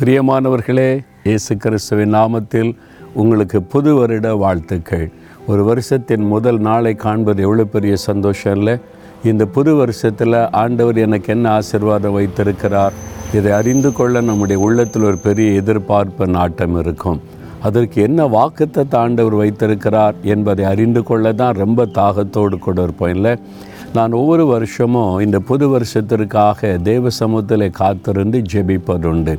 பிரியமானவர்களே இயேசு கிறிஸ்துவின் நாமத்தில் உங்களுக்கு புது வருட வாழ்த்துக்கள். ஒரு வருஷத்தின் முதல் நாளை காண்பது எவ்வளோ பெரிய சந்தோஷம் இல்லை? இந்த புது வருஷத்தில் ஆண்டவர் எனக்கு என்ன ஆசிர்வாதம் வைத்திருக்கிறார்? இதை அறிந்து கொள்ள நம்முடைய உள்ளத்தில் ஒரு பெரிய எதிர்பார்ப்பு நாட்டம் இருக்கும். அதற்கு என்ன வாக்குத்தத்தை ஆண்டவர் வைத்திருக்கிறார் என்பதை அறிந்து கொள்ள தான் ரொம்ப தாகத்தோடு கூட இருப்போம் இல்லை? நான் ஒவ்வொரு வருஷமும் இந்த புது வருஷத்திற்காக தேவ சமூகத்தில் காத்திருந்து ஜெபிப்பதுண்டு.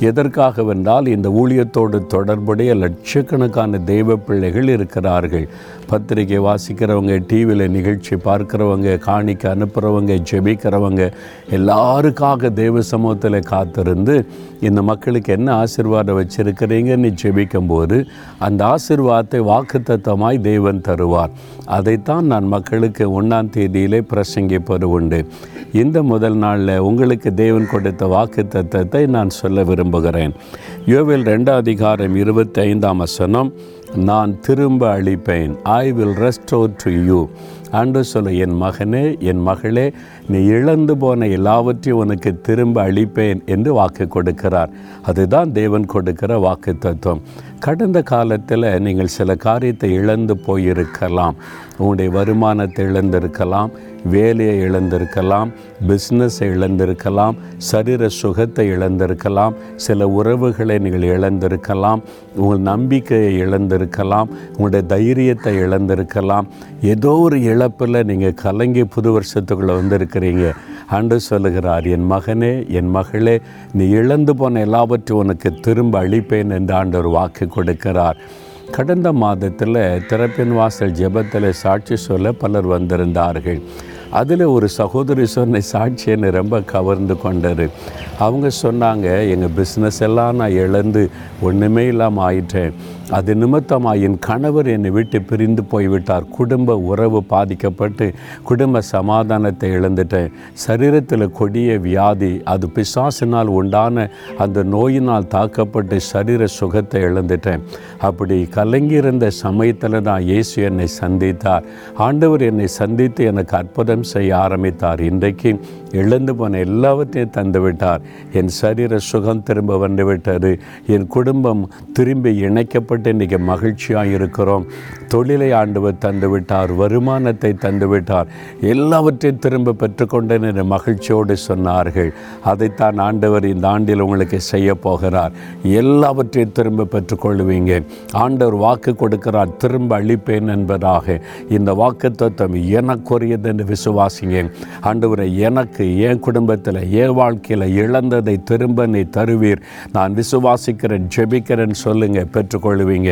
எதற்காகவென்றால் இந்த ஊழியத்தோடு தொடர்புடைய லட்சக்கணக்கான தெய்வ பிள்ளைகள் இருக்கிறார்கள். பத்திரிகை வாசிக்கிறவங்க டிவியில் நிகழ்ச்சி பார்க்குறவங்க காணிக்க அனுப்புகிறவங்க ஜெபிக்கிறவங்க எல்லாருக்காக தெய்வ சமூகத்தில் காத்திருந்து இந்த மக்களுக்கு என்ன ஆசிர்வாதம் வச்சுருக்கிறீங்கன்னு ஜெபிக்கும்போது அந்த ஆசிர்வாதத்தை வாக்குத்தத்தமாய் தெய்வன் தருவார். அதைத்தான் நான் மக்களுக்கு ஒன்றாம் தேதியிலே பிரசங்கிப்பது உண்டு. இந்த முதல் நாளில் உங்களுக்கு தேவன் கொடுத்த வாக்கு தத்தத்தை நான் சொல்ல விரும்புகிறேன். யோவில் ரெண்டாம் அதிகாரம் இருபத்தி ஐந்தாம் வசனம் நான் திரும்ப அளிப்பேன் I will restore to you அன்று சொல்ல என் மகனே என் மகளே நீ இழந்து போன எல்லாவற்றையும் உனக்கு திரும்ப அளிப்பேன் என்று வாக்கு கொடுக்கிறார். அதுதான் தேவன் கொடுக்கிற வாக்கு தத்துவம் கடந்த காலத்தில் நீங்கள் சில காரியத்தை இழந்து போயிருக்கலாம். உங்களுடைய வருமானத்தை இழந்திருக்கலாம். வேலையை இழந்திருக்கலாம் பிஸ்னஸை இழந்திருக்கலாம் சரீர சுகத்தை இழந்திருக்கலாம் சில உறவுகளை நீங்கள் இழந்திருக்கலாம் உங்கள் நம்பிக்கையை இழந்திருக்கலாம் உங்களுடைய தைரியத்தை இழந்திருக்கலாம். ஏதோ ஒரு இழப்பில் நீங்கள் கலங்கி புது வருஷத்துக்குள்ளே வந்திருக்கிறீங்க. அன்று சொல்லுகிறார் என் மகனே என் மகளே நீ இழந்து போன எல்லாவற்றையும் உனக்கு திரும்ப அளிப்பேன் என்று ஆண்டவர் வாக்கு கொடுக்கிறார். கடந்த மாதத்தில் திறப்பின் வாசல் ஜெபத்தில் சாட்சி சொல்ல பலர் வந்திருந்தார்கள். அதில் ஒரு சகோதரி சொன்ன சாட்சி என்னை ரொம்ப கவர்ந்து கொண்டார் அவங்க சொன்னாங்க எங்கள் பிஸ்னஸ் எல்லாம் நான் இழந்து ஒன்றுமே இல்லாமல் ஆயிட்டேன். அது நிமித்தமாக என் கணவர் என்னை விட்டு பிரிந்து போய்விட்டார். குடும்ப உறவு பாதிக்கப்பட்டு குடும்ப சமாதானத்தை இழந்துட்டேன். சரீரத்தில் கொடிய வியாதி அது பிசாசினால் உண்டான அந்த நோயினால் தாக்கப்பட்டு சரீர சுகத்தை இழந்துட்டேன். அப்படி கலங்கியிருந்த சமயத்தில் தான் இயேசு என்னை சந்தித்தார். ஆண்டவர் என்னை சந்தித்து எனக்கு அற்புதம் செய்ய ஆரம்பித்தார். இன்றைக்கு இழந்து போன எல்லாவற்றையும் தந்துவிட்டார். என் சரீர சுகம் திரும்ப வந்துவிட்டது என் குடும்பம் திரும்பி இணைக்கப்பட்டு இன்றைக்கி மகிழ்ச்சியாக இருக்கிறோம். தொழிலை ஆண்டவர் தந்து விட்டார் வருமானத்தை தந்துவிட்டார். எல்லாவற்றையும் திரும்ப பெற்றுக்கொண்டேன் என்ற மகிழ்ச்சியோடு சொன்னார்கள். அதைத்தான் ஆண்டவர் இந்த ஆண்டில் உங்களுக்கு செய்ய போகிறார். எல்லாவற்றையும் திரும்ப பெற்றுக்கொள்வீங்க. ஆண்டவர் வாக்கு கொடுக்கிறார். திரும்ப அளிப்பேன் என்பதாக. இந்த வாக்கு தத்துவம் எனக்குரியது என்று விசுவாசிங்க ஆண்டவரை எனக்கு என் குடும்பத்தில் என் வாழ்க்கையில் இழந்ததை திரும்ப நீ தருவீர். நான் விசுவாசிக்கிறேன் ஜெபிக்கிறேன் சொல்லுங்க பெற்றுக்கொள்வீங்க.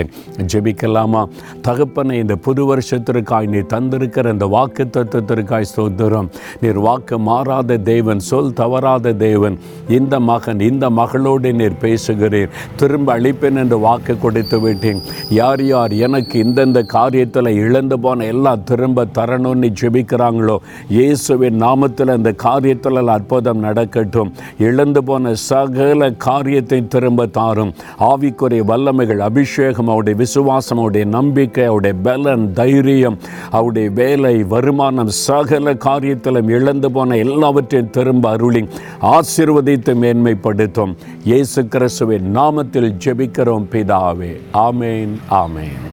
ஜெபிக்கலாமா? தகப்பனை இந்த புது வருஷத்திற்காய் நீ தந்திருக்கிற இந்த வாக்கு தத்துவத்திற்காய் சோதரம் நீர் வாக்கு மாறாத தேவன் சொல் தவறாத தேவன். இந்த மகன் இந்த மகளோடு நீர் பேசுகிறீர். திரும்ப அளிப்பேன் என்று வாக்கு கொடுத்து விட்டேன். யார் யார் எனக்கு இந்தந்த காரியத்தில் இழந்து போன எல்லாம் திரும்ப தரணும்னு ஜெபிக்கிறாங்களோ இயேசுவின் நாமத்தில் அந்த காரியத்தில் அற்புதம் நடக்கட்டும். இழந்து போன சகல காரியத்தை திரும்ப தாரும். ஆவிக்குரிய வல்லமைகள் அபிஷேகம் அவருடைய விசுவாசம் அவருடைய நம்பிக்கை அவருடைய பலன் தைரியம் அவருடைய வேலை வருமானம் சகல காரியத்திலும் இழந்து போன எல்லாவற்றையும் திரும்ப அருளி ஆசீர்வதித்து மேன்மைப்படுத்தும். இயேசு கிறிஸ்துவின் நாமத்தில் ஜெபிக்கிறோம் பிதாவே. ஆமேன் ஆமேன்.